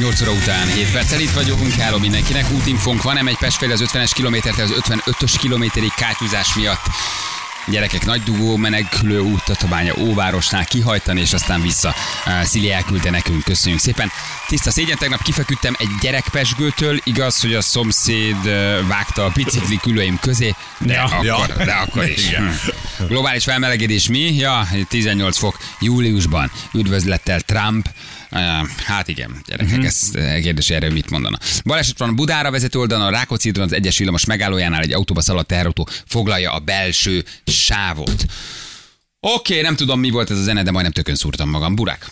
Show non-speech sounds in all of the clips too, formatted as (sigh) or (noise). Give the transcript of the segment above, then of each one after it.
8 óra után 7 perccel itt vagyunk, álló mindenkinek. Útinfónk van, nem egy Pestfél az 50-es kilométert, az 55-ös kilométerig kátyúzás miatt. Gyerekek nagy dugó, menekülő út Tatabánya óvárosnál kihajtani, és aztán vissza. Uh, Szili elküldte nekünk, köszönjük szépen. Tiszta szégyen, tegnap kifeküdtem egy gyerekpesgőtől, igaz, hogy a szomszéd uh, vágta a bicikli külőim közé, de, Ja. akkor, Ja. de akkor is. Igen. (laughs) Globális felmelegedés mi? Ja, 18 fok júliusban. Üdvözlettel Trump. Hát igen, gyerekek, Mhm. ez eh, kérdés erről mit mondana. Baleset van Budára vezető oldalon, a Rákóczi úton az egyes villamos megállójánál egy autóba szaladt teherautó foglalja a belső sávot. Oké, nem tudom mi volt ez a zene, de majdnem tökön szúrtam magam. Burák?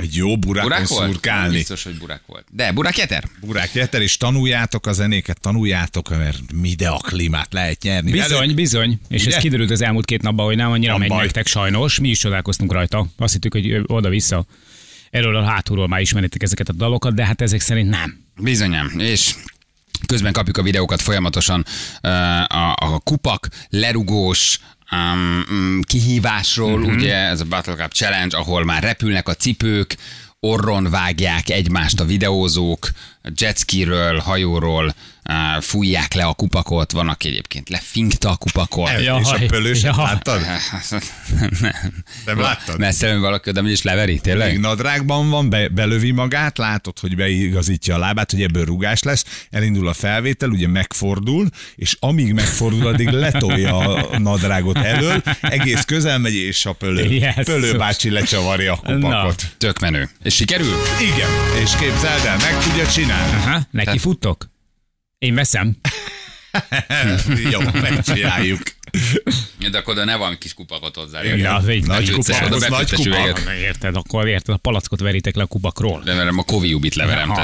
Egy jó burákon Burák volt? szurkálni. Biztos, hogy burák volt. De burák jeter? Burák Jeter, és tanuljátok a zenéket, tanuljátok, mert mide a klímát lehet nyerni. Bizony, Elő- bizony. És Ugye? ez kiderült az elmúlt két napban, hogy nem annyira Van megy baj. nektek sajnos. Mi is csodálkoztunk rajta. Azt hittük, hogy oda-vissza. Erről a hátulról már ismeritek ezeket a dalokat, de hát ezek szerint nem. Bizonyám, és közben kapjuk a videókat folyamatosan a, a kupak, lerugós, um, kihívásról, uh-huh. ugye ez a Battle Cup Challenge, ahol már repülnek a cipők, orron vágják egymást a videózók, jetskiről, hajóról uh, fújják le a kupakot, van, aki egyébként lefinkta a kupakot. El- Ja, és a pölőset Ja. láttad? nem, Nem láttad? Messze jön valaki, de is leveri, Még tényleg? nadrágban van, be, belövi magát, látod, hogy beigazítja a lábát, hogy ebből rugás lesz, elindul a felvétel, ugye megfordul, és amíg megfordul, addig letolja a nadrágot elől, egész közel megy, és a pölő, Jesszus. pölő bácsi lecsavarja a kupakot. Tök menő. És sikerül? Igen, és képzeld el, meg tudja csinálni. Aha, neki futtok? Én veszem. (laughs) Jó, megcsináljuk. De akkor oda ne van kis kupakot hozzá. Ja, végig Nagy kupak, oda az nagy kupak. Érted, akkor érted, a palackot veritek le a kubakról. Leverem a Koviubit leverem. Hát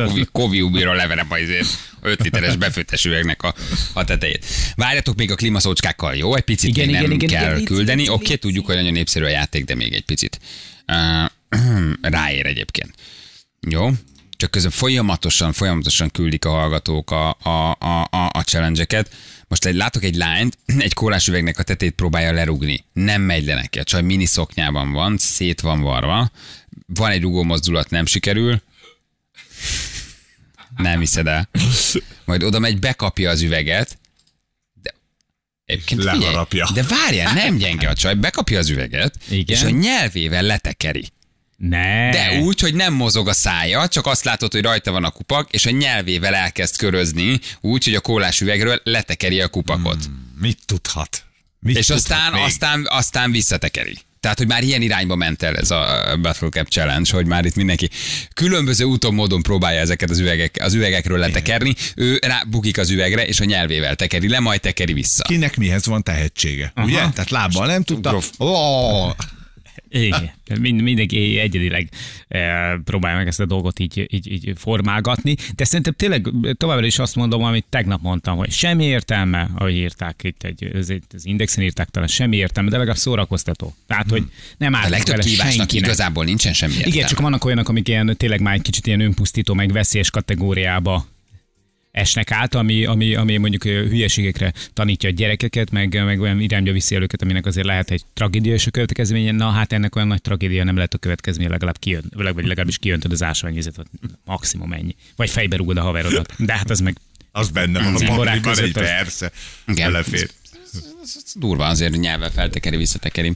az- Kovi- Koviubiról leverem azért 5 literes (laughs) befőttes üvegnek a, a tetejét. Várjatok még a klímaszócskákkal, jó? Egy picit Igen, még igen, nem igen, kell igen, küldeni. Oké, igen, tudjuk, hogy nagyon népszerű a játék, de még egy picit. Uh, (clears throat) ráér egyébként. Jó? Csak közben folyamatosan, folyamatosan küldik a hallgatók a, a, a, a, a challenge-eket. Most egy, látok egy lányt, (clears throat) egy kólás üvegnek a tetét próbálja lerugni. Nem megy le neki. A csaj mini szoknyában van, szét van varva. Van egy rugó mozdulat, nem sikerül. Nem hiszed el. Majd oda megy, bekapja az üveget. De Egyébként figyelj, Leharapja. de várjál, nem gyenge a csaj, bekapja az üveget, Igen. és a nyelvével letekeri. Ne. De úgy, hogy nem mozog a szája, csak azt látod, hogy rajta van a kupak, és a nyelvével elkezd körözni, úgy, hogy a kólás üvegről letekeri a kupakot. Mit tudhat? Mit és tudhat aztán, még? aztán, aztán visszatekeri. Tehát, hogy már ilyen irányba ment el ez a Battle Cap Challenge, hogy már itt mindenki különböző úton, módon próbálja ezeket az, üvegek, az üvegekről letekerni. Ő rá bukik az üvegre, és a nyelvével tekeri le, majd tekeri vissza. Kinek mihez van tehetsége, Aha. ugye? Tehát lábbal nem tudta. Oh, Igen. Mind, mindenki egyedileg e, próbálja meg ezt a dolgot így, így, így formálgatni, de szerintem tényleg továbbra is azt mondom, amit tegnap mondtam, hogy semmi értelme, ahogy írták itt egy, az, az indexen írták talán, semmi értelme, de legalább szórakoztató. Tehát, hogy nem A ártunk legtöbb kívásnak igazából nincsen semmi értelme. Igen, csak vannak olyanok, amik ilyen, tényleg már egy kicsit ilyen önpusztító, meg veszélyes kategóriába esnek át, ami, ami, ami mondjuk hülyeségekre tanítja a gyerekeket, meg, meg olyan irányba viszi el őket, aminek azért lehet egy tragédia és a következménye. Na hát ennek olyan nagy tragédia nem lehet a következménye, legalább kijön, vagy legalábbis kijöntöd az ásványvizet, vagy maximum ennyi. Vagy fejbe rúgod a haverodat. De hát az meg az benne van a pakliban egy persze. Belefér. Durva azért, hogy nyelvvel feltekeri, visszatekeri.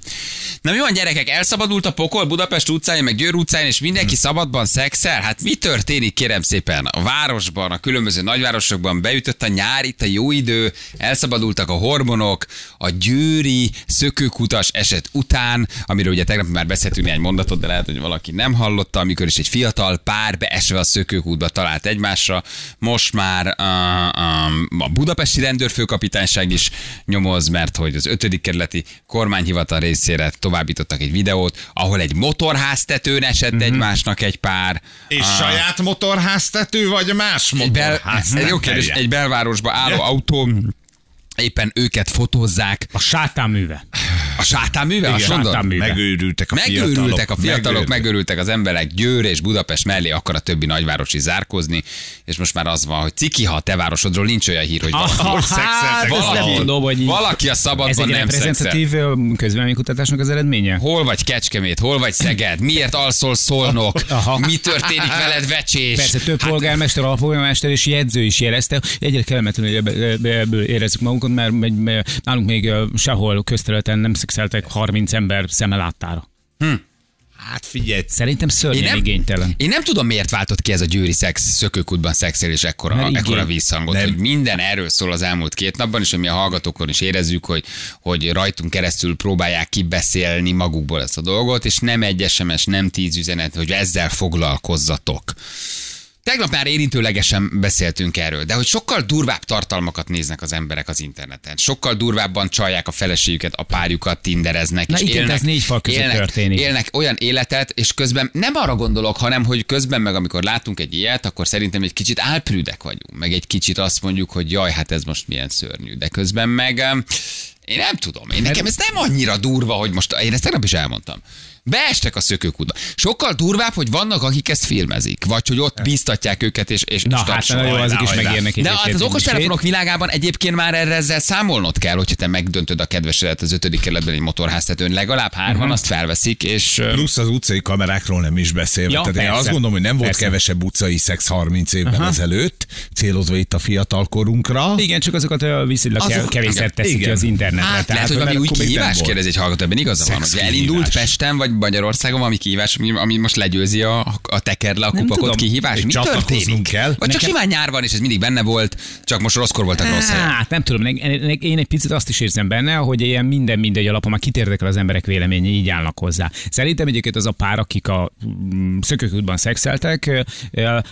Na mi van gyerekek, elszabadult a pokol Budapest utcáin, meg Győr utcáin, és mindenki szabadban szexel? Hát mi történik kérem szépen? A városban, a különböző nagyvárosokban beütött a nyár, itt a jó idő, elszabadultak a hormonok, a győri szökőkutas eset után, amiről ugye tegnap már beszéltünk egy mondatot, de lehet, hogy valaki nem hallotta, amikor is egy fiatal pár beesve a szökőkútba talált egymásra. Most már uh, um, a budapesti rendőrfőkapitányság is nyomoz, mert hogy az 5. kerületi kormányhivatal részére továbbítottak egy videót, ahol egy motorháztetőn esett uh-huh. egymásnak egy pár. És Ah, saját motorháztető, vagy más egy bel, motorháztető? egy jó kérdés, egy belvárosba álló autó éppen őket fotózzák. A sátánműve. A sátánműve? Azt Igen, mondod? sátánműve. Megőrültek a Megőrültek fiatalok. a fiatalok, Megőrültek. az emberek, Győr és Budapest mellé akar a többi nagyváros is zárkózni, és most már az van, hogy ciki, ha a te városodról nincs olyan hír, hogy valaki, Ah, szexeltek hát, valaki, mondom, hogy valaki a Ez szabadban egy nem reprezentatív közvéleménykutatásnak az eredménye? Hol vagy Kecskemét, hol vagy Szeged, miért alszol Szolnok, (laughs) Aha. mi történik veled Vecsés? Persze több hát, polgármester, alpolgármester és jegyző is jelezte, egyre kellemetlenül érezzük magunkat, mert, nálunk még sehol közterületen nem szexeltek 30 ember szeme láttára. Hát figyelj, Szerintem szörnyen Én nem, igénytelen. én nem tudom, miért váltott ki ez a győri szex szökőkútban szexelés ekkora, Mert ekkora visszhangot, Nem. hogy minden erről szól az elmúlt két napban, és mi a hallgatókon is érezzük, hogy, hogy rajtunk keresztül próbálják kibeszélni magukból ezt a dolgot, és nem egy SMS, nem tíz üzenet, hogy ezzel foglalkozzatok. Tegnap már érintőlegesen beszéltünk erről, de hogy sokkal durvább tartalmakat néznek az emberek az interneten. Sokkal durvábban csalják a feleségüket, a párjukat, tindereznek. Na és igen, élnek, ez négy fal között élnek, történik. Élnek olyan életet, és közben nem arra gondolok, hanem hogy közben meg amikor látunk egy ilyet, akkor szerintem egy kicsit álprűdek vagyunk, meg egy kicsit azt mondjuk, hogy jaj, hát ez most milyen szörnyű. De közben meg én nem tudom. Én nekem ez nem annyira durva, hogy most, én ezt tegnap is elmondtam. Beestek a szökőkútba. Sokkal durvább, hogy vannak, akik ezt filmezik, vagy hogy ott bíztatják őket, és, és Na és hát, jó, azok is megérnek De hát az okostelefonok világában egyébként már erre ezzel számolnod kell, hogyha te megdöntöd a kedvesedet az ötödik kerületben egy motorháztetőn. Legalább hárman uh-huh. azt felveszik, és Plusz az utcai kamerákról nem is beszélve. Ja, Tehát én persze. azt gondolom, hogy nem volt Persze. kevesebb utcai szex 30 évvel Aha. ezelőtt, célozva itt a fiatalkorunkra. Igen, csak azokat viszonylag Azok- kevésszer igen, teszik az internetre. Hát lehet, hogy valami új kihívás kérdez egy hallgató, ebben igaza van, hogy elindult. Pesten vagy Magyarországon valami kihívás, ami, ami most legyőzi a, a tekerle, a kupakot tudom. kihívás. Mi történik? kell. Vagy csak simán nyár van, és ez mindig benne volt, csak most rosszkor voltak rossz helyen. Hát nem tudom, én egy picit azt is érzem benne, hogy ilyen minden mindegy alapon már kitérdekel az emberek véleménye, így állnak hozzá. Szerintem egyébként az a pár, akik a mm, szökőkútban szexeltek,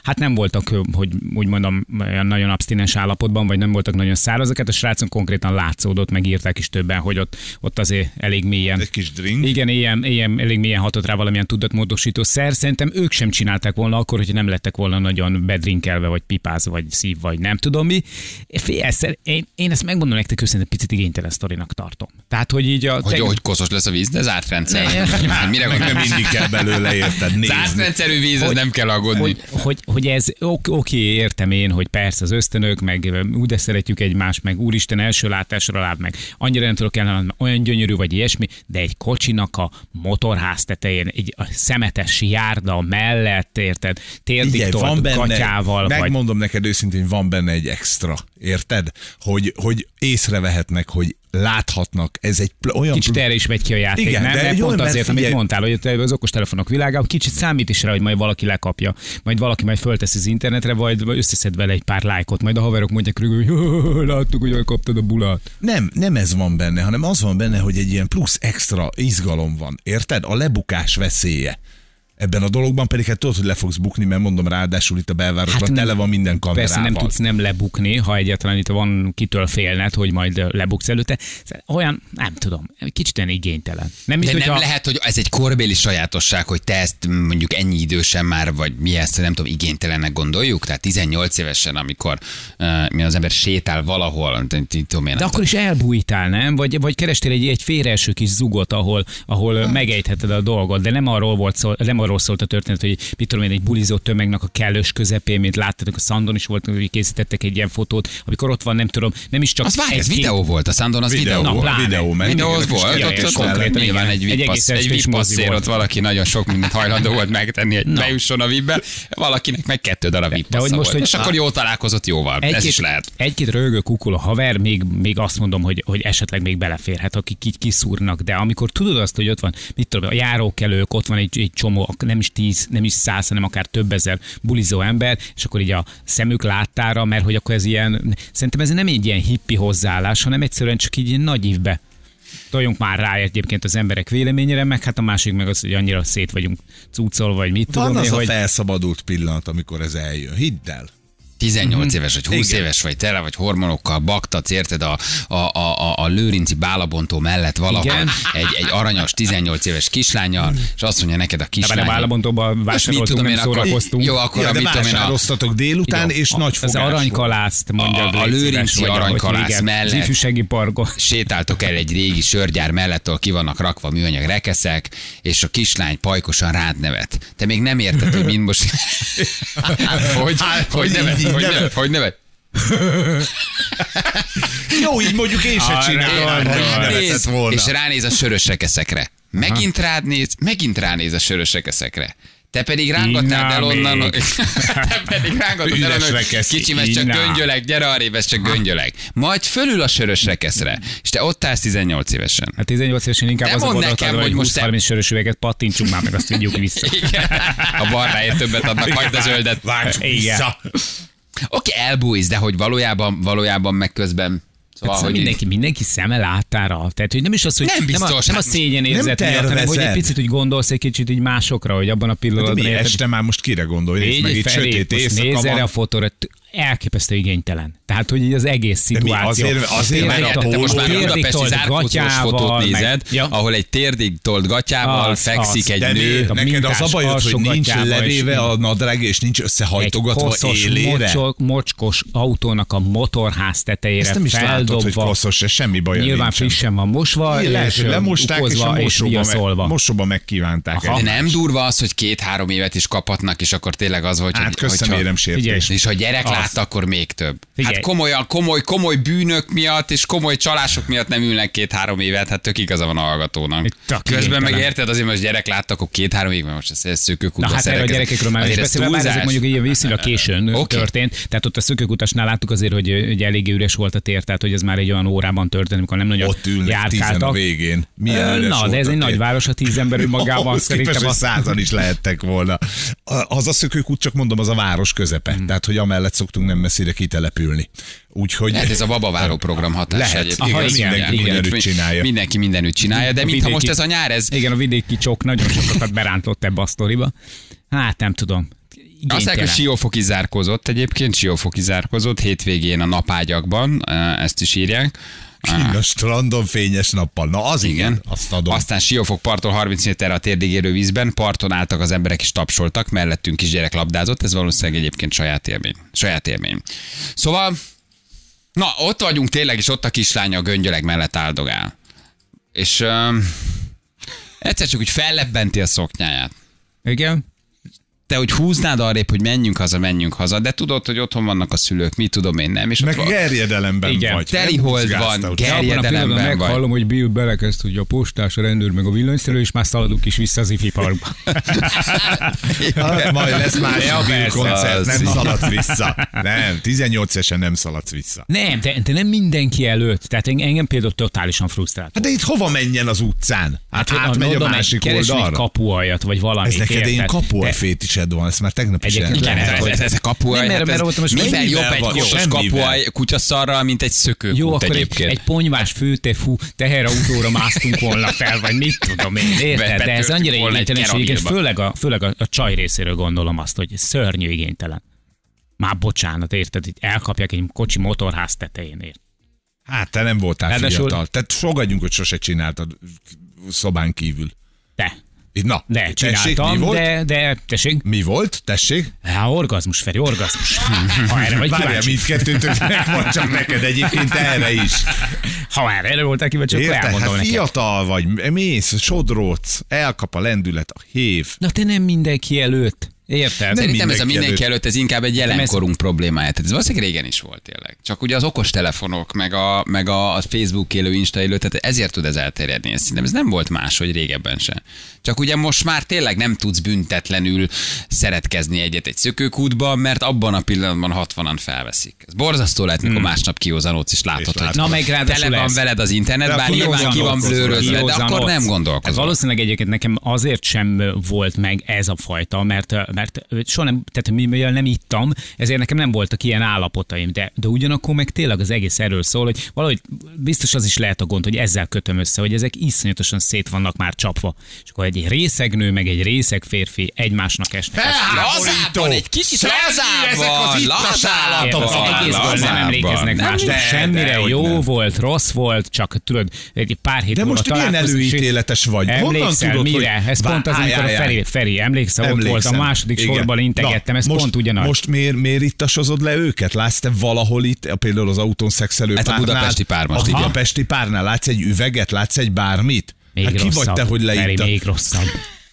hát nem voltak, hogy úgy mondom, olyan nagyon abstinens állapotban, vagy nem voltak nagyon szárazak, hát a srácon konkrétan látszódott, meg írták is többen, hogy ott, ott azért elég mélyen Egy kis drink. igen, ilyen, ilyen, elég milyen hatott rá valamilyen tudatmódosító szer. Szerintem ők sem csinálták volna akkor, hogyha nem lettek volna nagyon bedrinkelve, vagy pipázva, vagy szív, vagy nem tudom mi. Fél, ezt- én, én ezt megmondom nektek őszintén, picit igénytelen sztorinak tartom. Tehát, hogy így a... Hogy, hogy koszos lesz a víz, de zárt rendszer. Ne. Hát mire Meg nem mindig kell belőle érted Zárt nézni. rendszerű víz, ez nem kell aggódni. hogy, hogy, hogy ez ok- oké, értem én, hogy persze az ösztönök, meg úgy de szeretjük egymást, meg úristen első látásra láb, meg annyira nem tudok ellenállni, olyan gyönyörű vagy ilyesmi, de egy kocsinak a motorház tetején, egy a szemetes járda mellett, érted, térdiktolt van benne, gatyával, vagy megmondom neked őszintén, van benne egy extra, érted? Hogy, hogy észrevehetnek, hogy láthatnak, ez egy olyan... Kicsit erre is megy ki a játék, Igen, nem? de Mert pont azért, amit figyelj- mondtál, hogy az okostelefonok világában kicsit számít is rá, hogy majd valaki lekapja, majd valaki majd fölteszi az internetre, vagy vagy összeszed vele egy pár lájkot, majd a haverok mondják körül, hogy láttuk, hogy kaptad a bulát. Nem, nem ez van benne, hanem az van benne, hogy egy ilyen plusz extra izgalom van. Érted? A lebukás veszélye. Ebben a dologban pedig hát tudod, hogy le fogsz bukni, mert mondom ráadásul itt a belvárosban hát tele van minden kamerával. Persze nem tudsz nem lebukni, ha egyáltalán itt van kitől félned, hogy majd lebuksz előtte. Olyan, nem tudom, kicsit olyan igénytelen. Nem, De mint, nem hogyha- lehet, hogy ez egy korbéli sajátosság, hogy te ezt mondjuk ennyi idősen már, vagy mi ezt, nem tudom, igénytelennek gondoljuk? Tehát 18 évesen, amikor uh, mi az ember sétál valahol, tudom én, De akkor is elbújtál, nem? Vagy, vagy kerestél egy, egy félreeső kis zugot, ahol, ahol Hát. megejtheted a dolgot, de nem arról, volt szó, nem arról szólt a történet, hogy mit tudom én, egy bulizó tömegnek a kellős közepén, mint láttatok, a Szandon is volt, hogy készítettek egy ilyen fotót, amikor ott van, nem tudom, nem is csak az várj, ez videó volt, a Sandon az videó, Videó, volt. pláne. videó, mert Videó az a volt, ott, ott, konkrétan nyilván egy Egy VIP egy VIP ott valaki nagyon sok mindent hajlandó volt megtenni, hogy bejusson a VIP-be, valakinek meg kettő darab VIP De hogy passza most, volt. hogy- És akkor jól találkozott jóval, ez is lehet. Egy-két rögő kukul a haver, még, még azt mondom, hogy, hogy esetleg még beleférhet, akik így kiszúrnak, de amikor tudod azt, hogy ott van, mit tudom, a járókelők, ott van egy, egy csomó, nem is tíz, nem is száz, hanem akár több ezer bulizó ember, és akkor így a szemük láttára, mert hogy akkor ez ilyen, szerintem ez nem egy ilyen hippi hozzáállás, hanem egyszerűen csak így nagy ívbe toljunk már rá egyébként az emberek véleményére, meg hát a másik meg az, hogy annyira szét vagyunk cuccol, vagy mit Van tudom az én, a hogy felszabadult pillanat, amikor ez eljön. Hidd el. 18 éves vagy 20 Mhm. Igen. éves vagy, tele vagy hormonokkal, baktatsz, érted a, a, a, a, a lőrinci bálabontó mellett valahol egy, egy aranyos 18 éves kislányjal, és azt mondja neked a De kislány. a vállabontóban Most mit vásároltunk, nem szórakoztunk. jó, akkor Ja, a de mit tudom én, a, délután, és nagy Az aranykalászt mondja. A- a lőrinci aranykalász mellett. Az ifjúsági parkon. (laughs) sétáltok el egy régi sörgyár mellett, ahol ki vannak rakva műanyag rekeszek, és a kislány pajkosan rád nevet. Te még nem érted, hogy mind most... (laughs) hogy, Hát, hogy, hogy nevet, hogy nevet. hogy nevet. (laughs) Jó, így mondjuk én se csinálom, hogy Néz, volna. és ránéz a sörös rekeszekre. Megint rád néz, megint ránéz a sörös rekeszekre. Te pedig rángattál el onnan, még. (laughs) te pedig rángattál el onnan, kicsim, ez csak innen. göngyöleg, gyere arrébb, ez csak göngyöleg. Majd fölül a sörös rekeszre, és te ott állsz 18 évesen. Hát 18 évesen inkább De az a nekem, hogy hogy most 20-30 sörös üveget pattintsunk már, meg azt tudjuk vissza. Igen. A barnáért többet adnak, hagyd a zöldet. Váltsuk Igen. vissza. (laughs) Oké, elbújsz, de hogy valójában, valójában meg közben... Szóval, Szóval hogy mindenki, mindenki szeme látára. Tehát, hogy nem is az, hogy Nem biztos, nem a, nem a hát szégyen érzet miatt, hanem hogy egy picit úgy gondolsz egy kicsit így másokra, hogy abban a De pillanatban. mi érted, este már most kire gondolj? Nézd meg, itt sötét éjszaka nézz erre a fotóra, elképesztő igénytelen. Tehát, hogy így az egész mi, szituáció. azért- azért, Már mert a most már a budapesti gatyával, fotót meg- nézed, Ja. ahol egy térdig tolt gatyával Az, fekszik az. egy De nő. a neked az a bajod, hogy nincs levéve a nadrág, és nincs egy összehajtogatva koszos, élére? mocsok, mocskos autónak a motorház tetejére Ezt nem is látod, hogy feldobva. koszos, ez semmi baj. Nyilván frissen van mosva, és hogy lemosták, és a és mosóba, meg, mosóba megkívánták. De nem durva az, hogy két-három évet is kaphatnak, és akkor tényleg az, hogy... Hát hogy- köszönöm, hogyha- éremsértés. És ha gyerek Látta, akkor még több. Figyelj. Hát komolyan, komoly, komoly bűnök miatt és komoly csalások miatt nem ülnek két-három évet, hát tök igaza van a hallgatónak. Közben meg érted, azért most gyerek látta, akkor két-három évben most ez, ez szökőkútba Na hát erre a gyerekekről már is beszélve, bár ezek mondjuk ilyen viszonylag későn okay. történt. Tehát ott a szökőkutasnál láttuk azért, hogy, hogy eléggé üres volt a tér, tehát hogy ez már egy olyan órában történt, amikor nem nagyon Ott ülnek a járkáltak. végén. Milyen Na, de ez a egy nagy város, a tíz ember önmagában szerintem azt százan is lehettek volna. Az a szökőkút, csak mondom, az a város közepe. Hmm. Tehát, hogy amellett szoktunk nem messzire kitelepülni. Úgyhogy... Lehet ez a babaváró program hatása Lehet. egyébként. Aha, igen, mondják, igen. Mindenütt csinálja. Mindenki mindenütt csinálja, de mintha most ez a nyár, ez Igen, a vidéki csók nagyon sokat berántott ebbe a sztoriba. Hát nem tudom. Hogy Igénytelen. Siófoki zárkozott egyébként, Siófoki zárkozott hétvégén a napágyakban, eh, ezt is írják. Kinn a strandon fényes nappal. Na az igen, Igen. azt adom. Aztán Siófok parttól 30 méterre a térdig érő vízben, parton álltak az emberek és tapsoltak, mellettünk kisgyerek labdázott, ez valószínűleg egyébként saját élmény. Saját élmény. Szóval, na, ott vagyunk tényleg, és ott a kislánya a göngyöleg mellett áldogál. És um, egyszer csak úgy fellebbenti a szoknyáját. Igen? Te, hogy húznád arrébb, hogy menjünk haza, menjünk haza, de tudod, hogy otthon vannak a szülők, mi tudom én nem, és ott Meg van- gerjedelemben Igen. vagy. Teli hold van, ott. ger- Abban a pillanatban Terjedelemben vagy. meghallom, hogy Bill belekezd, hogy a postás, a rendőr, meg a villanyszerelő, és már szaladunk is vissza az ifi parkba. (laughs) Hát, majd lesz más Ja, Bill koncert, nem szaladsz vissza. Nem, 18 esen nem szaladsz vissza. Nem, de, de nem mindenki előtt. Tehát en- engem például totálisan frusztrált. Hát de itt hova menjen az utcán? Hát átmegy a másik keresni egy oldalra. kapualjat, vagy valami. Ez neked ilyen kapuajfétised van, ezt már tegnap is Egyébként Igen, ez, ez, ez a kapuaj, Nem, hát mert- ez mert most mivel jobb egy kosos kapuaj kutyaszarral, mint egy szökőkút Jó, akkor egy, egyébként. egy ponyvás főtefú teherautóra másztunk volna fel, vagy mit tudom én, érted? De ez annyira volna egy igénytelen, és egyébként keramilba. főleg a, főleg a, a csaj részéről gondolom azt, hogy szörnyű igénytelen. Már bocsánat, érted? Itt elkapják egy kocsi motorház tetején, érted? Hát te nem voltál Ráadásul- fiatal. Tehát fogadjunk, hogy sose csináltad szobán kívül. De, Na, de tessék, csináltam, mi volt? de, de, tessék, Mi volt? Tessék? Há, orgazmus, Feri, orgazmus. (laughs) Ha erre vagy Várjál, mindkettőtöknek van csak neked egyébként erre is. ha erre, erre voltál kíváncsi, akkor elmondom Hát neked. fiatal vagy, mész, sodródsz, elkap a lendület, a hév. Na te nem mindenki előtt. Érted? Szerintem ez a mindenki előtt. ez inkább egy ez- jelenkorunk problémája. Tehát ez valószínűleg régen is volt tényleg. Csak ugye az okos telefonok, meg a, meg a, Facebook élő, Insta élő, tehát ezért tud ez elterjedni. Ez, szerintem ez nem volt más, hogy régebben se. Csak ugye most már tényleg nem tudsz büntetlenül szeretkezni egyet egy szökőkútban, mert abban a pillanatban 60-an felveszik. Ez borzasztó lehet, mikor másnap kiózanodsz, és látod, És hogy látod. Na, meg tele van ez. veled az internet, De bár nyilván ki van blőrözve, de akkor nem Hát gondolkozol. valószínűleg egyébként nekem azért sem volt meg ez a fajta, mert, mert soha nem, tehát mivel nem ittam, ezért nekem nem voltak ilyen állapotaim, de, de ugyanakkor meg tényleg az egész erről szól, hogy valahogy biztos az is lehet a gond, hogy ezzel kötöm össze, hogy ezek iszonyatosan szét vannak már csapva. És akkor egy részegnő, meg egy részeg férfi egymásnak esnek. Lazában, egy kicsit lazában, ezek az ittas állatok. Az egészből nem emlékeznek Nem, másra. de- Semmire dehogy jó nem. volt, rossz volt, csak tudod, egy pár hét De most milyen és- előítéletes vagy? Honnan Emlékszel, tudod, mire? hogy- Ez Vá- pont az, amikor a. Feri, Feri emlékszel, ott volt a Emlékszem. Második Igen. sorban integettem, ez most, pont ugyanaz. Most miért, miért ittasozod le őket? Látsz te valahol itt, például az autón szexelő Hát a párnál? budapesti pár most, A budapesti párnál látsz egy üveget, látsz egy bármit? még hát ki rosszabb. vagy te, hogy leittad? még rosszabb.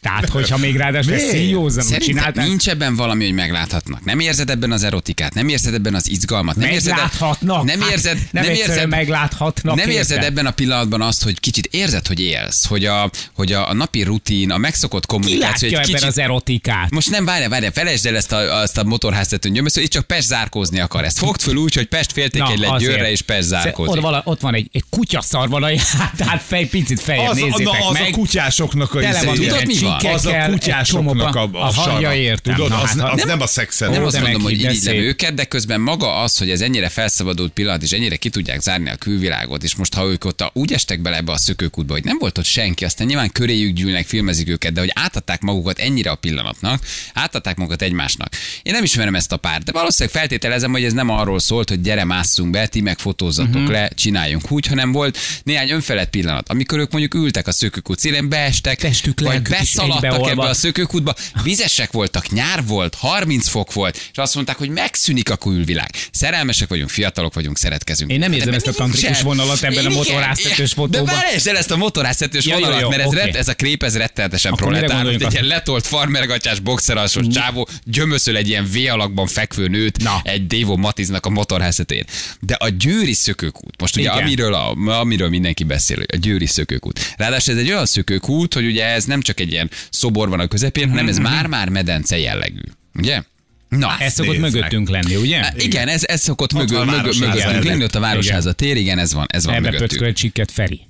Tehát, hogyha még ráadásul Szerintem csináltál, nincs ebben valami, hogy megláthatnak. Nem érzed ebben az erotikát, nem érzed ebben az izgalmat, nem érzed, megláthatnak. nem Hát, érzed, nem, nem egyszerűen érzed, megláthatnak. nem érzed érted? ebben a pillanatban azt, hogy kicsit érzed, hogy élsz, hogy a, hogy a, a napi rutin, a megszokott Ki kommunikáció látja egy ebben kicsit... az erotikát? Most nem, várjál, várjál, felejtsd el ezt a, azt a motorháztetőn gyömösző, itt csak Pest zárkózni akar. Ezt fogd föl úgy, hogy Pest féltékeny lett. Győrre és Pest zárkózik. Ott, vala, ott van egy, egy kutyaszar van (laughs) a tehát fej, picit Az, nézzétek na, az meg. a kutyásoknak a Tele van izéje. Tudod, mi van? Az a kutyásoknak a, a Aha, sara. ja, értem. Tudod, Na, az, hát, az nem- nem a szexelő. Nem azt mondom, hogy irigylem szép. őket, de közben maga az, hogy ez ennyire felszabadult pillanat, és ennyire ki tudják zárni a külvilágot, és most ha ők ott a, úgy estek bele ebbe a szökőkútba, hogy nem volt ott senki, aztán nyilván köréjük gyűlnek, filmezik őket, de hogy átadták magukat ennyire a pillanatnak, átadták magukat egymásnak. Én nem ismerem ezt a párt, de valószínűleg feltételezem, hogy ez nem arról szólt, hogy gyere másszunk be, ti meg fotózzatok Mhm. uh-huh. le, csináljunk úgy, hanem volt néhány önfelett pillanat, amikor ők mondjuk ültek a szökőkút szélén, beestek, Testük, vagy lelkük egybeolvad. ebbe a szökőkútba, vizesek voltak, nyár volt, 30 fok volt, és azt mondták, hogy megszűnik a külvilág. Szerelmesek vagyunk, fiatalok vagyunk, szeretkezünk. Én nem érzem ezt a tantrikus vonalat ebben a motorháztetős fotóban. De felejtsd el ezt a motorháztetős vonalat, mert ez, oké. rett, ez a krép, ez rettenetesen proletár, egy ilyen letolt farmergatyás boxeralsos csávó gyömöszöl egy ilyen V alakban fekvő nőt Na. egy Dévo Matiznak a motorháztetőjén. De a győri szökőkút, most ugye Igen. amiről, a, amiről mindenki beszél, a győri szökőkút. Ráadásul ez egy olyan szökőkút, hogy ugye ez nem csak egy ilyen szobor van a közepén, hanem Mhm. ez már-már medence jellegű. Ugye? Na, Ez szokott mögöttünk lenni, ugye? igen, igen ez, ez szokott Ott mögö, mögö, mögöttünk lenni, ott a Városháza tér, igen, ez van, ez van Ebbe mögöttünk. pötkölt csikket Feri.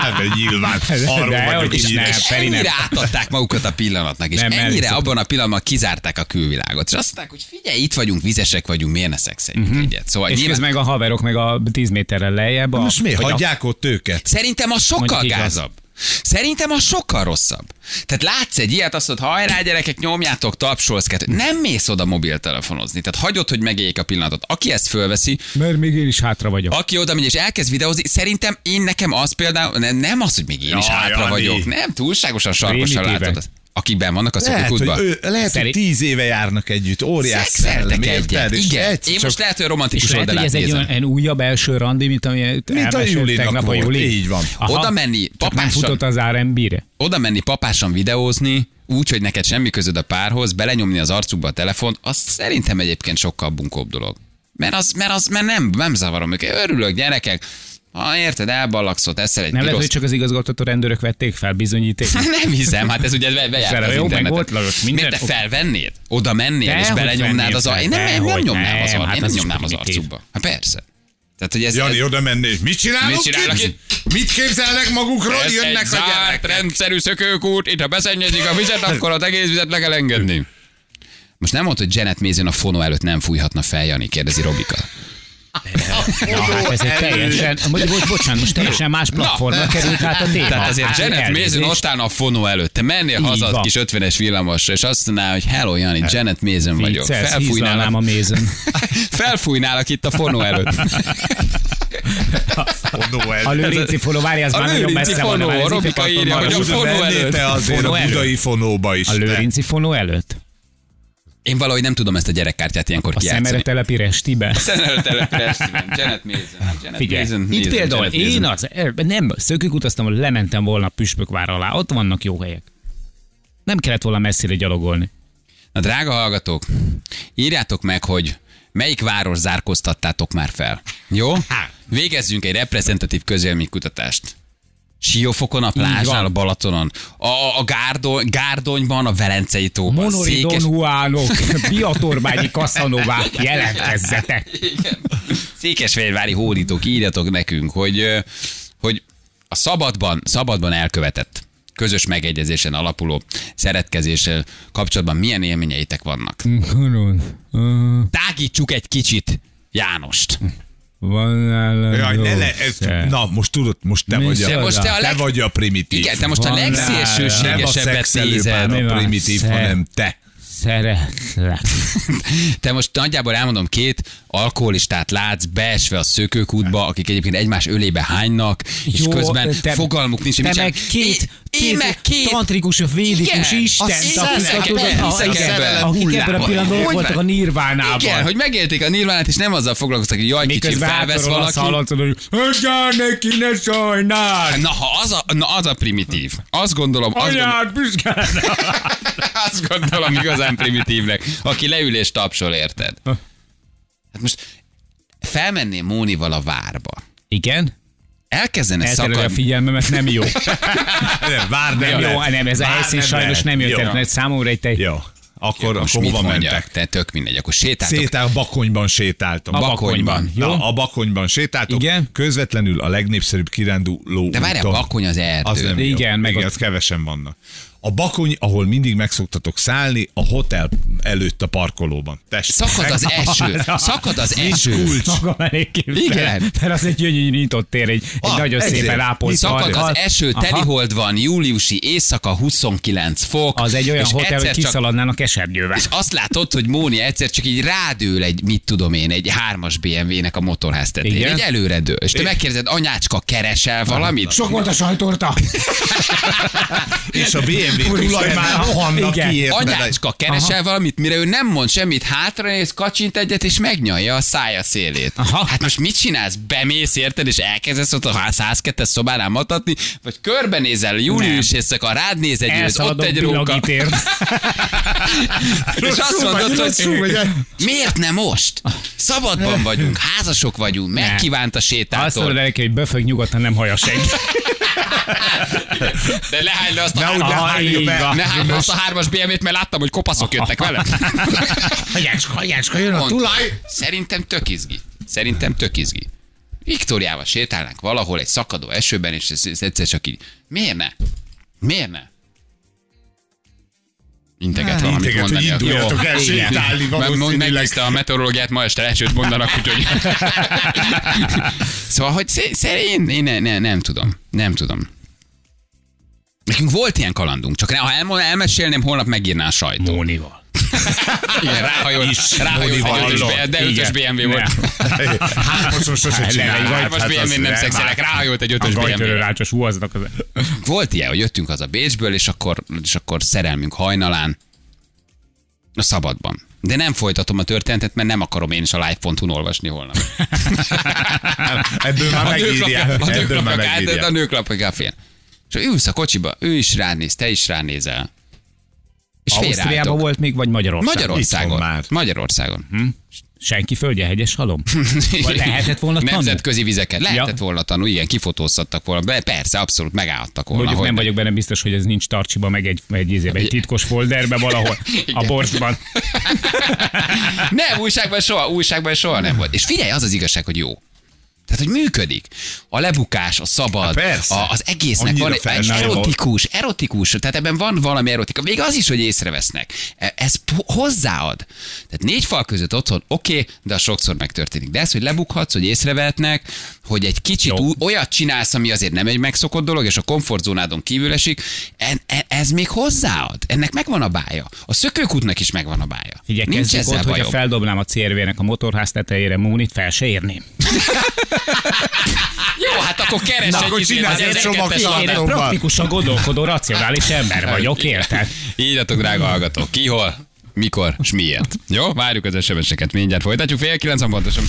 Hát, de nyilván. Arról De vagyok, hogy nem. És Feri nem. ennyire átadták magukat a pillanatnak, és Nem, ennyire abban a pillanatban kizárták a külvilágot. És azt mondták, hogy figyelj, itt vagyunk, vizesek vagyunk, miért ne szexeljünk uh-huh. egyet. Szóval És nyilván, meg a haverok meg a 10 méterrel lejjebb. A, Most miért hogy a- hagyják ott őket? Szerintem a sokkal gázabb. Szerintem a sokkal rosszabb. Tehát látsz egy ilyet, azt mondod, hajrá gyerekek, nyomjátok, tapsolsz kettőt. Nem mész oda mobiltelefonozni. Tehát hagyod, hogy megéljék a pillanatot. Aki ezt fölveszi, Mert még én is hátra vagyok. aki oda megy és elkezd videózni, szerintem én nekem az például, ne- nem az, hogy még én is Jaj, hátra Jani. vagyok. Nem, túlságosan sarkosan látod. Akikben vannak a Lehet, hogy, ő, lehet, hogy tíz éve járnak együtt, óriás szellem, egyet. És Igen. egyszer Én most lehet, hogy romantikus lehet, hogy oldalát ez egy nézem. olyan, olyan újabb első randi, mint ami Mint a Julinak tegnap a volt, Juli. így van. Oda menni, Csak nem papásan. futott az R&B-re. Oda menni papásan videózni, úgy, hogy neked semmi közöd a párhoz, belenyomni az arcukba a telefont, az szerintem egyébként sokkal bunkóbb dolog. Mert, az, mert, az, mert nem, nem zavarom őket. Örülök, gyerekek. Ha érted, elballagszod, eszel egy Nem lehet, hogy csak az igazgató rendőrök vették fel bizonyíték. (laughs) Nem hiszem, hát ez ugye be- bejárt az internetet. volt Lajos, minden- Miért te felvennéd? Oda mennél, és Dehogy belenyomnád az ar... fel, Én nem, nem, nem nyomnám az ar... hát nem nyomnám az arcukba. Hát persze. Tehát, hogy ez, Jani, ez, oda menni. Mit csinálunk Mit csinálnak itt? Mit képzelnek magukról? ez Jönnek egy a zárt, gyerekek. rendszerű szökőkút, itt ha beszennyezik a vizet, akkor az egész vizet le kell engedni. Most nem mondta, hogy Janet Mason a fonó előtt nem fújhatna fel, Jani, kérdezi Robika. Na, hát ez egy teljesen, bo- bo- bocsánat, most teljesen más platformra került hát a téma. Tehát azért Hát Janet. Mason ott állna a fonó előtt. Te mennél Így haza a van. kis 50-es villamosra, és azt mondaná, hogy hello Jani, Janet Mason vagyok. Felfújnálak, a mézön. (laughs) felfújnálak itt a fonó előtt. Fonó el. A lőrinci fonó, várj, ez A már nagyon lőrinci messze van. fonó, nem, ez itt Robika egy írja, hogy a fonó előtt. Fonó a budai fonóba is. A lőrinci fonó előtt? Én valahogy nem tudom ezt a gyerekkártyát ilyenkor A kijátszani. szemere telepi restibe? Szemere településben. Janet Mason. Hát Janet Figyelj, Mason, itt Mason, például Janet én Mason. az, nem, szökük utaztam, lementem volna Püspökvár alá, ott vannak jó helyek. Nem kellett volna messzire gyalogolni. Na drága hallgatók, írjátok meg, hogy melyik város zárkóztattátok már fel. Jó? Végezzünk egy reprezentatív közélménykutatást. Siófokon, a plázsnál, van. a Balatonon, a, a Gárdony, Gárdonyban, a Velencei tóban, Monori Don Juanok, (laughs) Biatorbányi Kaszanovák, jelentkezzetek. Igen. Székesfehérvári hódítók, írjatok nekünk, hogy, hogy a szabadban, szabadban elkövetett közös megegyezésen alapuló szeretkezéssel kapcsolatban milyen élményeitek vannak? Tágítsuk egy kicsit Jánost. Van nála Jaj, ne le, ez, na, most tudod, most te Mi vagy a, most te a te leg- vagy a primitív. Igen, te most Van nem a legszélsőségesebbet pár Mi a primitív, Szer- hanem te. Szeretlek. (laughs) Te most nagyjából elmondom két alkoholistát látsz beesve a szökőkútba, akik egyébként egymás ölébe hánynak, és Jó, közben te- fogalmuk nincs, Te meg két, két, meg két tantrikus, védikus Igen, Isten, akik ebben a pillanatban ott voltak a nirvánában. Igen, hogy megélték a nirvánát, és nem azzal foglalkoztak, hogy jaj, kicsit Miközben felvesz valaki. hallatszod, hogy neki ne sajnál! Na, ha az a, na, az a primitív. Azt gondolom, Anyád, büszke (laughs) azt gondolom igazán primitívnek, aki leül és tapsol, érted? Hát most felmenném Mónival a várba. Igen? Elkezdene Elterelő a szakadni. figyelmemet, nem jó. (laughs) Nem, vár nem Nem jó, lehet. nem, ez a Vár helyszín nem sajnos lehet. nem jött, Jó. tehát számomra egy te... Jó, akkor, Most akkor hova mondjak? mentek? Te tök mindegy, akkor sétáltok. Sétál, bakonyban sétáltam. A Bakonyban. Jó? Na, a bakonyban sétáltok. Igen. Közvetlenül a legnépszerűbb kiránduló De várjál. Bakony az erdő. Az nem Igen, jó. meg Igen, ott- az kevesen vannak. A bakony, ahol mindig megszoktatok szállni, a hotel előtt a parkolóban. Tessék. Szakad az eső. (laughs) Szakad az eső. kulcs. Maga. Igen. Mert az egy gyönyörű nyitott tér, egy, egy Ah, nagyon ezért. szépen ápolt Szakad az eső, telihold van, júliusi éjszaka 29 fok. Az egy olyan és hotel, hogy kiszaladnának esernyővel. És azt látod, hogy Móni egyszer csak így rádől egy, mit tudom én, egy hármas BMW-nek a motorház tetején. Igen? Egy előredől. És te megkérdezed, anyácska, keresel valamit? Sok volt a sajtorta. (laughs) És a BMW tulaj már aha, rohannak ki? Anyácska, keresel valamit, mire ő nem mond semmit, hátranéz, kacsint egyet, és megnyalja a szája szélét. Aha. Hát most mit csinálsz? Bemész, érted, és elkezdesz ott a 102-es szobánál matatni, vagy körbenézel, július éjszaka, rád néz egy őz, ott egy róka. (laughs) És azt mondod, hogy miért nem most? Szabadban vagyunk, házasok vagyunk, megkívánt a Azt sétától. mondod neki, hogy böfög nyugodtan nem haja senki. (laughs) De lehány le azt a, Ne, hármas, hányja be. ne hány le azt a hármas BMW-t, mert láttam, hogy kopaszok jöttek vele. Hajácska, hajácska, jön a tulaj. Szerintem tök izgi. Szerintem tök izgi. Viktóriával sétálnánk valahol egy szakadó esőben, és ez, ez egyszer csak így. Miért ne? Miért ne? Integet valamit integet, hogy mondani. akkor- induljatok el Jó. sétálni valószínűleg. Megnézte a meteorológiát, ma este esőt mondanak, úgyhogy... szóval, hogy sze- szerint én, ne, ne, nem tudom. Nem tudom. Nekünk volt ilyen kalandunk, csak ha el, elmesélném, holnap megírná a sajtó. Mónival. Igen, ráhajolt, Is ráhajolt egy Mónival. ötös, B- de ötös. BMW volt. (laughs) Hármason sose csinál. Hármas BMW nem szexelek, ráhajolt egy A ötös BMW. gajtörőrácsos húaznak az... Volt ilyen, hogy jöttünk az a Bécsből, és akkor, és akkor szerelmünk hajnalán a szabadban. De nem folytatom a történetet, mert nem akarom én is a live.hu-n olvasni holnap. (laughs) Ebből már A megírják. nőklapja- a Ebből már nőklapja- a megírják. nőklapja kafén. És ülsz a kocsiba, ő is ránéz, te is ránézel. És Ausztriában volt még, vagy Magyarországon? Magyarországon. Már. Magyarországon. Hm? Senki földje, hegyes halom? (laughs) Vagy lehetett volna tanulni? Nemzetközi vizeket. Lehetett Ja. volna tanulni, igen, kifotóztattak volna. Be, persze, abszolút megálltak volna. Mondjuk hogy nem vagyok benne biztos, hogy ez nincs tartsiba, meg egy, egy, izébe, egy titkos folderbe valahol (laughs) a borsban. (laughs) Nem, újságban soha, újságban soha nem volt. És figyelj, az az igazság, hogy jó. Tehát, hogy működik. A lebukás, a szabad, Hát a, az egésznek Annyira van egy felnál erotikus, erotikus, tehát ebben van valami erotika. Még az is, hogy észrevesznek. E- Ez hozzáad. Tehát négy fal között otthon, oké, okay, de az sokszor megtörténik. De ez, hogy lebukhatsz, hogy észrevehetnek, hogy egy kicsit Jó. ú- olyat csinálsz, ami azért nem egy megszokott dolog, és a komfortzónádon kívül esik, en, en, ez még hozzáad. Ennek megvan a bája. A szökőkútnak is megvan a bája. Figyelj, Nincs ezzel ott, hogyha feldobnám a CRV-nek a motorház tetejére Mónit, fel se érném. (laughs) Jó, hát akkor keres Na, egy akkor csinálj egy 12-es csomagtartót. Én egy Szóval- praktikusan gondolkodó, racionális ember vagyok, érted? Írjatok, drága hallgatók, ki, hol, mikor, és miért. Jó, várjuk az SMS-eket, mindjárt folytatjuk, fél kilenc pontosan.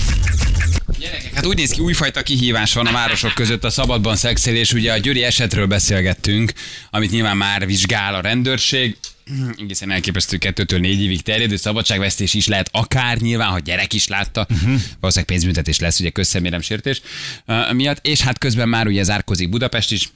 Gyerekek, hát úgy néz ki, újfajta kihívás van a városok között a szabadban szexelés. Ugye a Győri esetről beszélgettünk, amit nyilván már vizsgál a rendőrség. (clears throat) Egészen elképesztő kettőtől négy évig terjedő szabadságvesztés is lehet, akár nyilván, ha gyerek is látta. Uh-huh. Valószínűleg pénzbüntetés lesz, ugye közszemérem sértés uh, miatt. És hát közben már ugye zárkozik Budapest is,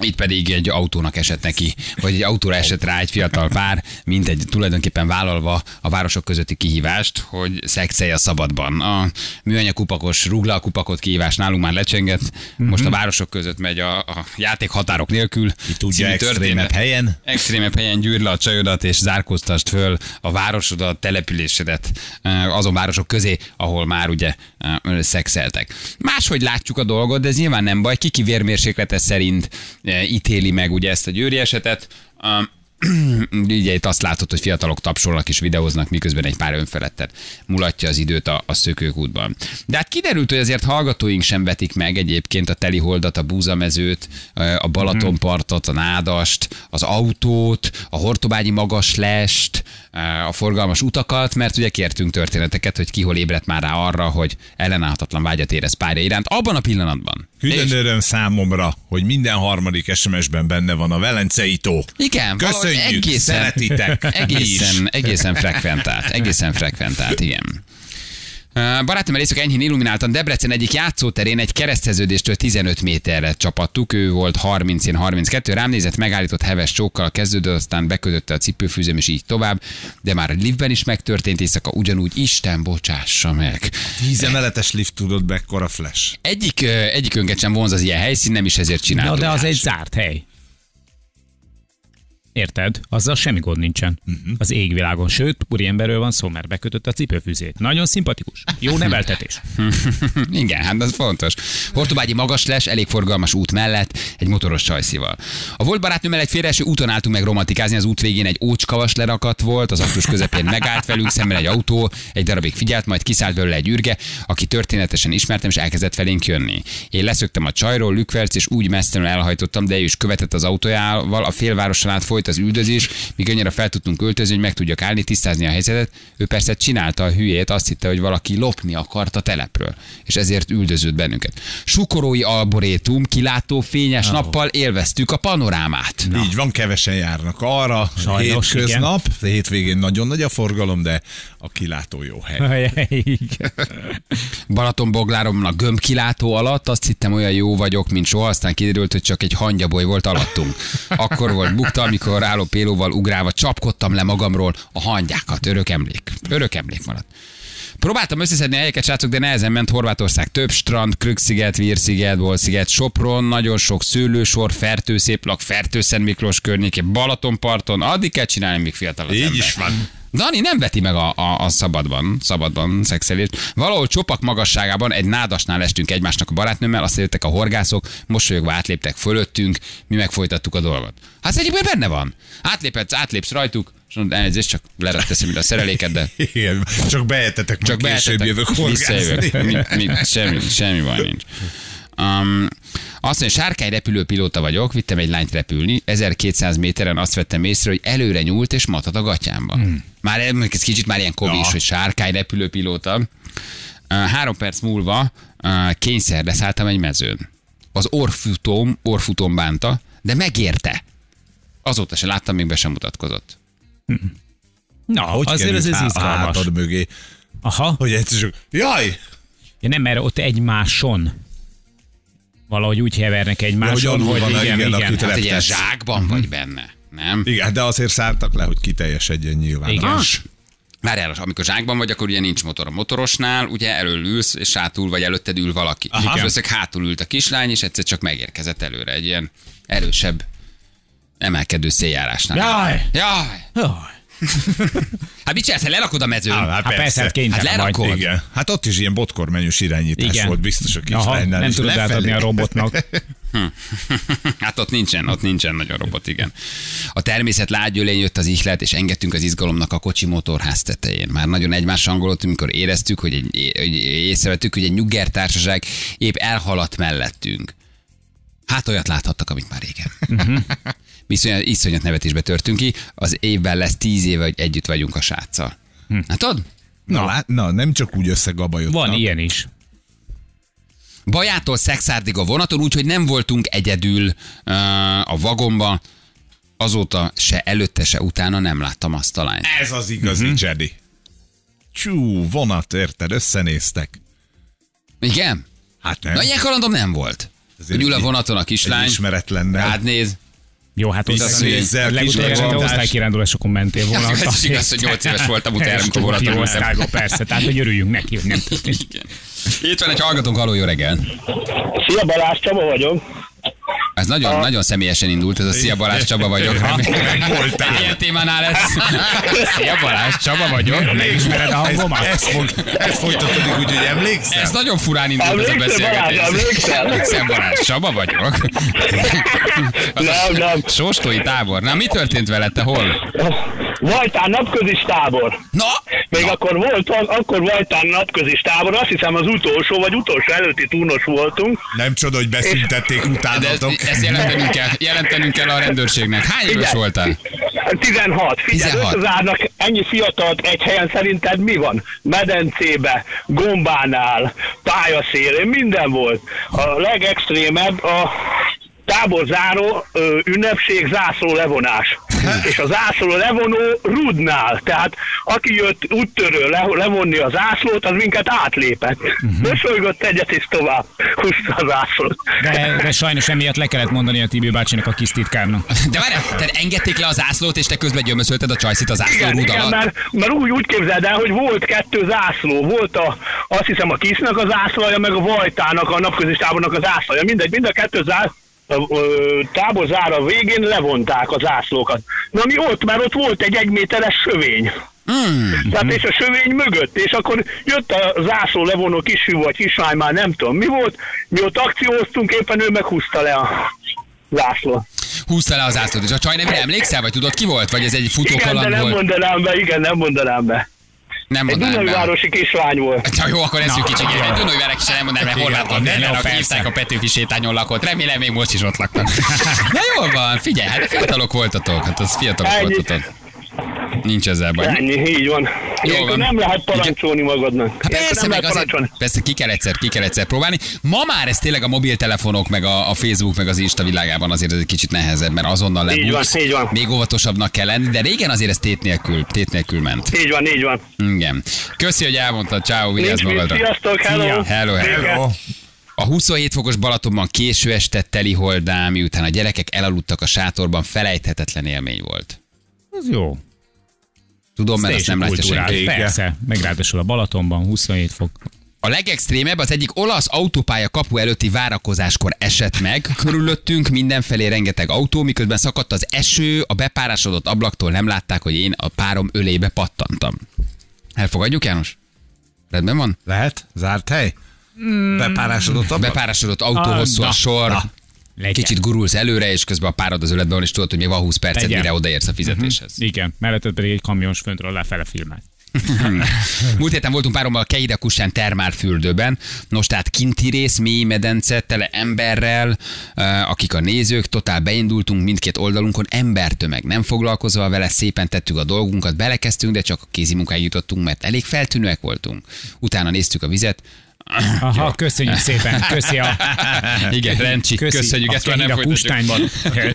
Itt pedig egy autónak esett neki, vagy egy autóra esett rá egy fiatal pár, mint egy tulajdonképpen vállalva a városok közötti kihívást, hogy szexelje a szabadban. A műanyag kupakos rugla kupakot kihívás nálunk már lecsengett, most a városok között megy a, a játék határok nélkül. Tudja című extrémebb helyen. Extrémebb helyen gyűr le a csajodat, és zárkóztasd föl a városodat, településedet eh, azon városok közé, ahol már ugye eh, szexeltek. Máshogy látjuk a dolgot, de ez nyilván nem baj. Kiki vérmérséklete szerint ítéli meg ugye ezt a győri esetet. Ugye (clears throat) itt azt látod, hogy fiatalok tapsolnak és videóznak, miközben egy pár önfelettet mulatja az időt a, a szökőkútban. De hát kiderült, hogy azért hallgatóink sem vetik meg egyébként a teliholdat, a búzamezőt, a Balatonpartot, a nádast, az autót, a hortobágyi magaslest, a forgalmas utakat, mert ugye kértünk történeteket, hogy ki hol ébredt már rá arra, hogy ellenállhatatlan vágyat érez párja iránt abban a pillanatban. Külön És- öröm számomra, hogy minden harmadik SMS-ben benne van a Velencei tó. Igen, Köszönjük, egészen, szeretitek. Egészen, egészen frekventált, egészen frekventált, igen. Barátommal éjszaka enyhén illumináltan Debrecen egyik játszóterén egy kereszteződéstől 15 méterre csapattuk. Ő volt 30, én 32. Rám nézett, megállított heves csókkal kezdődött, aztán bekötötte a cipőfűzőm, és így tovább. De már a liftben is megtörtént éjszaka, ugyanúgy Isten bocsássa meg. Tíz emeletes lift tudod mekkora flash. Egyik, uh, egyikünket sem vonz az ilyen helyszín, nem is ezért Na, csináltuk. de az egy zárt hely. Érted? Azzal semmi gond nincsen. Uh-huh. Az égvilágon. Sőt, úriemberről van szó, mert bekötött a cipőfűzét. Nagyon szimpatikus. Jó (laughs) neveltetés. (laughs) Igen, hát az fontos. Hortobágyi magas les, elég forgalmas út mellett, egy motoros csajszival. A volt barátnőmmel egy félreeső úton álltunk meg romantikázni, az út végén egy ócskavas lerakat volt, az aktus közepén megállt velünk, szemben egy autó, egy darabig figyelt, majd kiszállt belőle egy ürge, aki történetesen ismertem, és elkezdett felénk jönni. Én leszöktem a csajról, lükverc, és úgy messzenül elhajtottam, de ő is követett az autójával, a félvároson át folyt az üldözés, míg annyira fel tudtunk öltözni, hogy meg tudjak állni, tisztázni a helyzetet. Ő persze csinálta a hülyét, azt hitte, hogy valaki lopni akart a telepről, és ezért üldözött bennünket. Sukorói arborétum, kilátó fényes nappal élveztük a panorámát. Így van, kevesen járnak arra. Sajnos, Hétköznap, hétvégén nagyon nagy a forgalom, de a kilátó jó hely. (laughs) Igen. Balatonboglárom a gömbkilátó alatt, azt hittem olyan jó vagyok, mint soha, aztán kiderült, hogy csak egy hangyaboly volt alattunk. Akkor volt bukta, amikor álló pélóval ugrálva csapkodtam le magamról a hangyákat. Örök emlék. Örök emlék maradt. Próbáltam összeszedni a helyeket, srácok, de nehezen ment Horvátország. Több strand, Krüksziget, Vírsziget, Bolsziget, Sopron, nagyon sok szőlősor, Fertőszéplak, Fertőszent Miklós környékén, Balatonparton. Addig kell csinálni, míg fiatal az Így ember. is van. Dani nem veti meg a, a, a szabadban, szabadban szexelést. Valahol csopak magasságában egy nádasnál estünk egymásnak a barátnőmmel, azt jöttek a horgászok, mosolyogva átléptek fölöttünk, mi megfolytattuk a dolgot. Hát ez egyébként benne van. Átléphetsz, átlépsz rajtuk, és mondod, elnézést, csak leretteszem ide a szereléket, de Igen, csak behetetek, csak később behetetek, jövök visszajövök. horgászni. Mi, mi, semmi, semmi baj nincs. Um, azt mondja, sárkány repülőpilóta vagyok, vittem egy lányt repülni, 1200 méteren azt vettem észre, hogy előre nyúlt és matat a gatyámba. Hmm. Már ez kicsit már ilyen kovis, Ja. hogy sárkány repülőpilóta. Uh, három perc múlva uh, kényszerre szálltam egy mezőn. Az orfutóm, orfutóm bánta, de megérte. Azóta se láttam, még be sem mutatkozott. Na, Hogy azért ez, izgalmas. hátad mögé? Aha. Hogy egyszer csak, jaj! Ja, nem, mert ott egymáson valahogy úgy hevernek egymáson, alul hogy van igen, igen, igen. Hát egy ilyen zsákban vagy benne, nem? Igen, de azért szálltak le, hogy kiteljesedjen nyilván. Igen. Ah, Várjál, amikor zsákban vagy, akkor ugye nincs motor. A motorosnál ugye elől ülsz, és hátul vagy előtted ül valaki. Aha. És hátul ült a kislány, és egyszer csak megérkezett előre egy ilyen erősebb emelkedő széljárásnál. Jaj! Jaj! Jaj. Hát mit csinálsz, lerakod a mezőn? Á, Hát persze, hát kénytelen Hát vagy. lerakod. Igen. Hát ott is ilyen botkormenyős irányítás Igen. volt biztos a Aha, kislánynál. nem tudod lefelé. átadni a robotnak. (laughs) Hát ott nincsen, ott nincsen nagyon robot, igen. A természet lágyölén jött az ihlet, és engedtünk az izgalomnak a kocsi motorház tetején. Már nagyon egymás hangolottunk, amikor éreztük, hogy, egy, hogy észrevettük, hogy egy nyugger társaság épp elhaladt mellettünk. Hát olyat láthattak, amit már régen. Mhm. (laughs) Mi iszonyat, iszonyat nevetésbe törtünk ki, az évben lesz tíz éve, hogy együtt vagyunk a sráccal. Hm. Hát tudod? Na, lát, na, nem csak úgy összegabajodtak. Van ilyen is. Bajától szexárdig a vonaton, úgyhogy nem voltunk egyedül uh, a vagomba. Azóta se előtte, se utána nem láttam azt a lányt. Ez az igazi uh-huh. Jedi. Csú, vonat, érted? Összenéztek. Igen? Hát nem. Na, ilyen kalandom nem volt. Azért Ül a vonaton a kislány, ismeretlennel. rád néz. Jó, hát Visszanézzel, te megoldás. osztálykirándulásokon mentél volna. (laughs) Ez is igaz, hogy 8 éves voltam utána, amikor vonaton osztályba, persze, tehát hogy örüljünk neki, hogy nem (laughs) történt. Itt van egy hallgatónk, haló, jó reggel. Szia Balázs Csaba vagyok. Ez nagyon, nagyon személyesen indult, ez a Szia Balázs Csaba vagyok. Voltál. Ilyen témánál lesz. Szia Balázs Csaba vagyok. Megismered a Ez, hangomat? ez, fog, ez folytatódik úgy, hogy emlékszel? Ez nagyon furán indult ez a beszélgetés. emlékszel? Emlékszem, Balázs Csaba vagyok. Az a Nem, nem. Sóstói tábor. Na, mi történt veled, te hol? Vajtán napközis tábor. Na, Még akkor volt, akkor Vajtán napközis tábor, azt hiszem az utolsó, vagy utolsó előtti túnos voltunk. Nem csoda, hogy beszüntették ezt, utánatok. ezt jelentenünk, kell, jelentenünk kell a rendőrségnek. Hány éves voltál? 16. Figyelj, 16. összezárnak ennyi fiatalt egy helyen szerinted mi van? Medencébe, gombánál, pályaszélén, minden volt. A legextrémebb a táborzáró ö, ünnepség zászló levonás. (laughs) És a zászló levonó rudnál. Tehát aki jött úttörő le, levonni a zászlót, az minket átlépett. Mosolygott egyet és tovább húzta a zászlót. De, de sajnos emiatt le kellett mondani a Tibi bácsinak a kis titkárnak. De várjál, tehát engedték le az ászlót, és te közben gyömöszölted a csajszit az ászló Igen, rúd igen mert, mert úgy, úgy képzeld el, hogy volt kettő zászló. Volt a, azt hiszem a Kisznek az zászlaja, meg a Vajtának, a napközis tábornak az zászlaja. Mindegy, mind a kettő zászló a ö, tábor zára végén levonták a zászlókat. Na mi ott, mert ott volt egy egyméteres sövény. Hmm. Tehát és a sövény mögött, és akkor jött a zászló levonó kisfiú vagy kislány, már nem tudom mi volt, mi ott akcióztunk, éppen ő meghúzta le a zászlót. Húzta le az ászlót, és a csaj nevére emlékszel, vagy tudod ki volt? Vagy ez egy Igen, de futókaland nem volt? mondanám be, igen, nem mondanám be. Nem Egy. Dunajvárosi kislány volt. Ha jó, akkor eszünk kicsit. Egy Dunajvárek is nem mondanám, mert aki persze. hívták a Petőfi sétányon lakott. Remélem még most is ott laknak. (laughs) Na jól van, figyelj, hát fiatalok voltatok, hát az fiatalok Ennyi. voltatok. Nincs ezzel baj. Ennyi, így van. Ilyenkor van. nem lehet parancsolni magadnak. Hát Ilyenkor persze, meg azért, persze ki kell egyszer, ki kell egyszer próbálni. Ma már ez tényleg a mobiltelefonok, meg a, a Facebook, meg az Insta világában azért ez egy kicsit nehezebb, mert azonnal Így van, lebuksz. így van. Még óvatosabbnak kell lenni, de régen azért ez tét nélkül, tét nélkül ment. Így van, így van. Igen. Köszi, hogy elmondtad. Ciao, vigyázz magadra. sziasztok, hello. Szia. Hello, hello. Hello. A 27 fokos Balatonban késő este teli holdám, miután a gyerekek elaludtak a sátorban, felejthetetlen élmény volt. Az jó. Tudom, mert azt nem látja senki. Persze, meg ráadásul a Balatonban 27 fok. A legextrémebb az egyik olasz autópálya kapu előtti várakozáskor esett meg. Körülöttünk mindenfelé rengeteg autó, miközben szakadt az eső, a bepárásodott ablaktól nem látták, hogy én a párom ölébe pattantam. Elfogadjuk, János? Rendben van? Lehet? Zárt hely? Bepárásodott abba? Bepárásodott autó, Ah, hosszú a sor. na. Legyen. Kicsit gurulsz előre, és közben a párod az öletben van, és tudod, hogy még van 20 percet, Legyen. mire odaérsz a fizetéshez. Igen, melletted pedig egy kamions föntről lefele filmet. (laughs) Múlt héten voltunk párommal a Keire Kusán termálfürdőben, nos tehát kinti rész, mély medence, tele emberrel, eh, akik a nézők, totál beindultunk mindkét oldalunkon, embertömeg, nem foglalkozva vele, szépen tettük a dolgunkat, belekezdtünk, de csak a kézi munkáig jutottunk, mert elég feltűnőek voltunk. Utána néztük a vizet, Aha, köszönjük szépen, köszi a... Igen, Rencsi, köszi köszönjük, ezt már nem a kustányban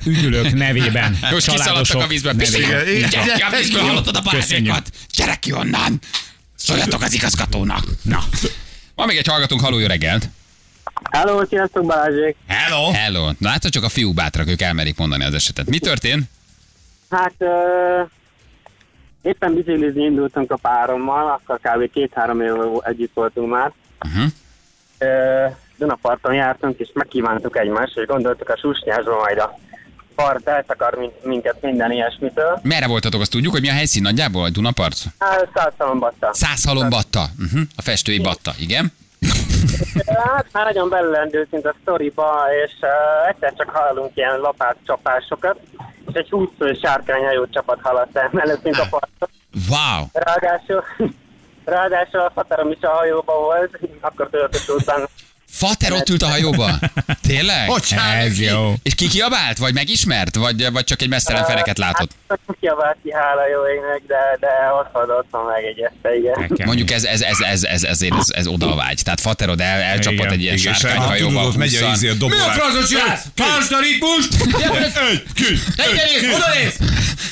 üdülők nevében. Most kiszaladtak családosok a vízbe, nevében. Igen, Gyere ki a vízből, hallottad a bázékat? Gyere ki onnan! Szóljatok az igazgatónak! Na, Van még egy hallgatónk, haló, jó reggelt! Hello, sziasztok Balázsék. Hello! Hello! Na látod, csak a fiúk bátrak, ők elmerik mondani az esetet. Mi történt? Hát ö, éppen biciklizni indultunk a párommal, akkor kb. két-három éve együtt voltunk már. Uh-huh. Dunaparton jártunk, és megkívántuk egymást, és gondoltuk a susnyásban majd a part eltakar mint, minket minden ilyesmitől. Merre voltatok, azt tudjuk, hogy mi a helyszín nagyjából? Dunapart? Hát százszalombatta. Százhalom batta. Uh-huh. A festői batta, igen. Hát már nagyon belelendültünk a sztoriba, és uh, egyszer csak hallunk ilyen lapátcsapásokat, és egy 20 fő sárkányhajó csapat haladt el mellettünk a parton. Wow! Ráadásul, ráadásul a faterom is a hajóban volt, akkor tudatosult benne. Fater ott ült a hajóba? Tényleg? Bocsánat, ez jó. És ki kiabált? Vagy megismert? Vagy, vagy csak egy mesztelen feneket látott? Hát, csak kiabált ki, hála jó égnek, de, de ott van, ott van megjegyezte, igen. Mondjuk ez, ez, ez, ez, ez, ezért ez, ez oda a vágy. Tehát Faterod el, elcsapott Igen, egy ilyen Igen, és hát sárkányhajóba. tudod, megy a 20-an. izé a dobogás. francot csinálsz? Tartsd a ritmust! Egyre oda néz!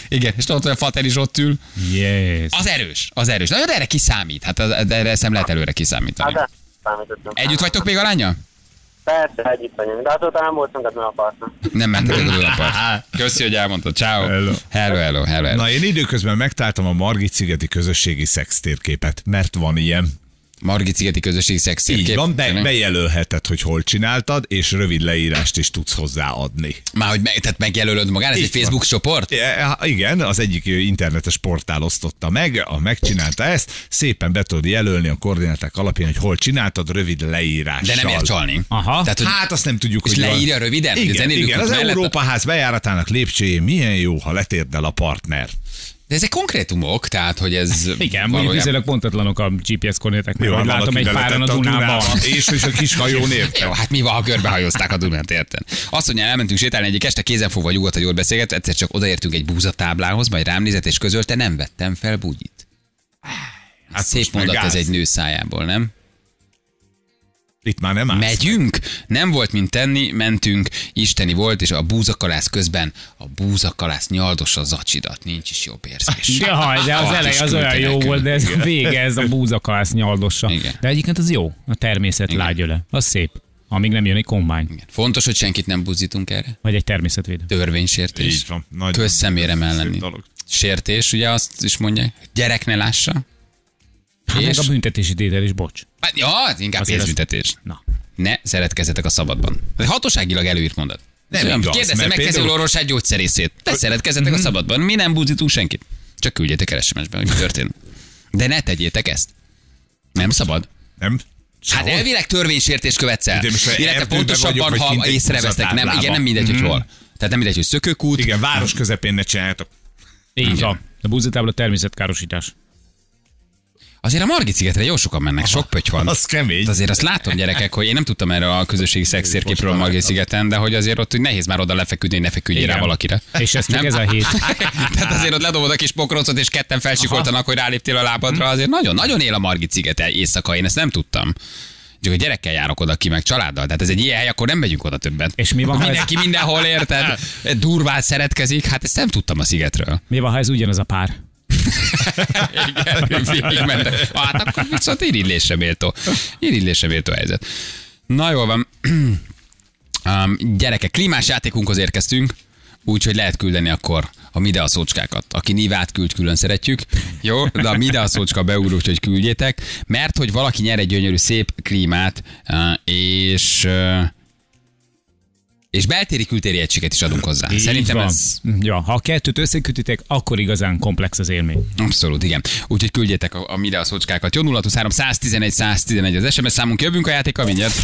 Igen, és tudod, hogy a Fater is ott ül. Yes. Az erős, az erős. Na, de erre kiszámít. Hát erre nem lehet előre Hát kiszámítani. de számítottunk. Együtt vagytok még a lánya? Persze, együtt vagyunk, de azóta nem voltunk ezen a parton. Nem mentek a Dunapart. (laughs) Köszi, hogy elmondtad. Ciao. Hello. Hello, hello, hello. hello. Na, én időközben megtaláltam a Margit szigeti közösségi szex térképet, mert van ilyen. Margit szigeti közösség szexi. Így van, be, bejelölheted, hogy hol csináltad, és rövid leírást is tudsz hozzáadni. Már hogy meg, tehát megjelölöd magán, ez Így egy Facebook van. csoport? E, Igen, az egyik internetes portál osztotta meg, a megcsinálta ezt, szépen be tudod jelölni a koordináták alapján, hogy hol csináltad, rövid leírással. De nem ért csalni. Aha. Tehát, hogy Hát azt nem tudjuk, És hogy leírja röviden, a Igen, igen, az mellett- Európa ház bejáratának lépcsőjén milyen jó, ha letérdel a partner. De ezek konkrétumok, tehát hogy ez (laughs) Igen, mondjuk valójában- viszonylag pontatlanok a GPS koordináták, mert van, látom egy páran a Dunában. Dunába, És, és a kis hajón (laughs) érte. Jó, hát mi van, ha körbehajózták a Dunát, érted? Azt mondja, elmentünk sétálni egyik este, kézenfogva nyugodtan jól beszélget, egyszer csak odaértünk egy búzatáblához, majd rám nézett és közölte, nem vettem fel bugyit. Hát Szép mondat ez egy nő szájából, nem? Itt már nem állsz. Megyünk? Nem volt mint tenni, mentünk, isteni volt, és a búzakalász közben a búzakalász nyaldossa zacsidat, nincs is jobb érzés. (laughs) Jaj, de az Alt elej az olyan jó volt, de ez a vége, ez a búzakalász nyaldossa. Igen. De egyébként az jó, a természet lágyöle. Az szép. Amíg nem jön egy kombány, Igen. Fontos, hogy senkit nem buzdítunk erre. vagy egy természetvédő. Törvénysértés. Így van. Nagyon Közszemére szép mellenni. dolog. Sértés, ugye azt is mondják. Gyerek ne lássa. Hát meg És? a büntetési tétel is, bocs. Hát, ja, inkább Azért az- pénzbüntetés. Na. Ne szeretkezzetek a szabadban. Ez egy hatóságilag előírt mondat. Nem Olyan, igaz, Kérdezze meg például- például... orvosát gyógyszerészét. Ne szeretkezzetek a szabadban. Mi nem buzdítunk senkit. Csak küldjétek el SMS-be, hogy mi történt. De ne tegyétek ezt. Nem szabad. Nem? Hát elvileg törvénysértés követsz el. Illetve pontosabban, vagyok, vagy ha egy észrevesztek. Nem, igen, nem mindegy, hogy hol. Tehát nem mindegy, hogy szökőkút. Igen, város közepén ne csináljátok. Így van. A búzatábla természetkárosítás. Azért a Margit szigetre jó sokan mennek, sok pöty van. Az kemény. Hát azért azt látom, gyerekek, hogy én nem tudtam erre a közösségi szextérképről a Margit szigeten, de hogy azért ott hogy nehéz már oda lefeküdni, hogy ne feküdjél rá valakire. És ez Nem? ez a hét. (laughs) Tehát azért ott ledobod a kis pokrocot, és ketten felsikoltanak, hogy ráléptél a lábadra. Azért nagyon, nagyon él a Margit sziget éjszaka, én ezt nem tudtam. Csak a gyerekkel járok oda ki, meg családdal. Tehát ez egy ilyen hely, akkor nem megyünk oda többet. És mi van, ha ez- Mindenki mindenhol érted? (laughs) Durván szeretkezik, hát ezt nem tudtam a szigetről. Mi van, ha ez ugyanaz a pár? Igen. Hát akkor viszont irigylésre méltó. Irigylésre méltó helyzet. Na jól van. (clears throat) Um, gyerekek, klímás játékunkhoz érkeztünk, úgyhogy lehet küldeni akkor a Midea szócskákat. Aki nívát küld, külön szeretjük. Jó, de a Midea szócska beúr, úgyhogy küldjétek. Mert hogy valaki nyer egy gyönyörű szép klímát, és és beltéri kültéri egységet is adunk hozzá. Így Szerintem van. ez Ja, ha a kettőt összekötitek, akkor igazán komplex az élmény. Abszolút, igen. Úgyhogy küldjétek a, a Midea szócskákat. Jó 0 111 111 az SMS számunk. Jövünk a játékkal mindjárt.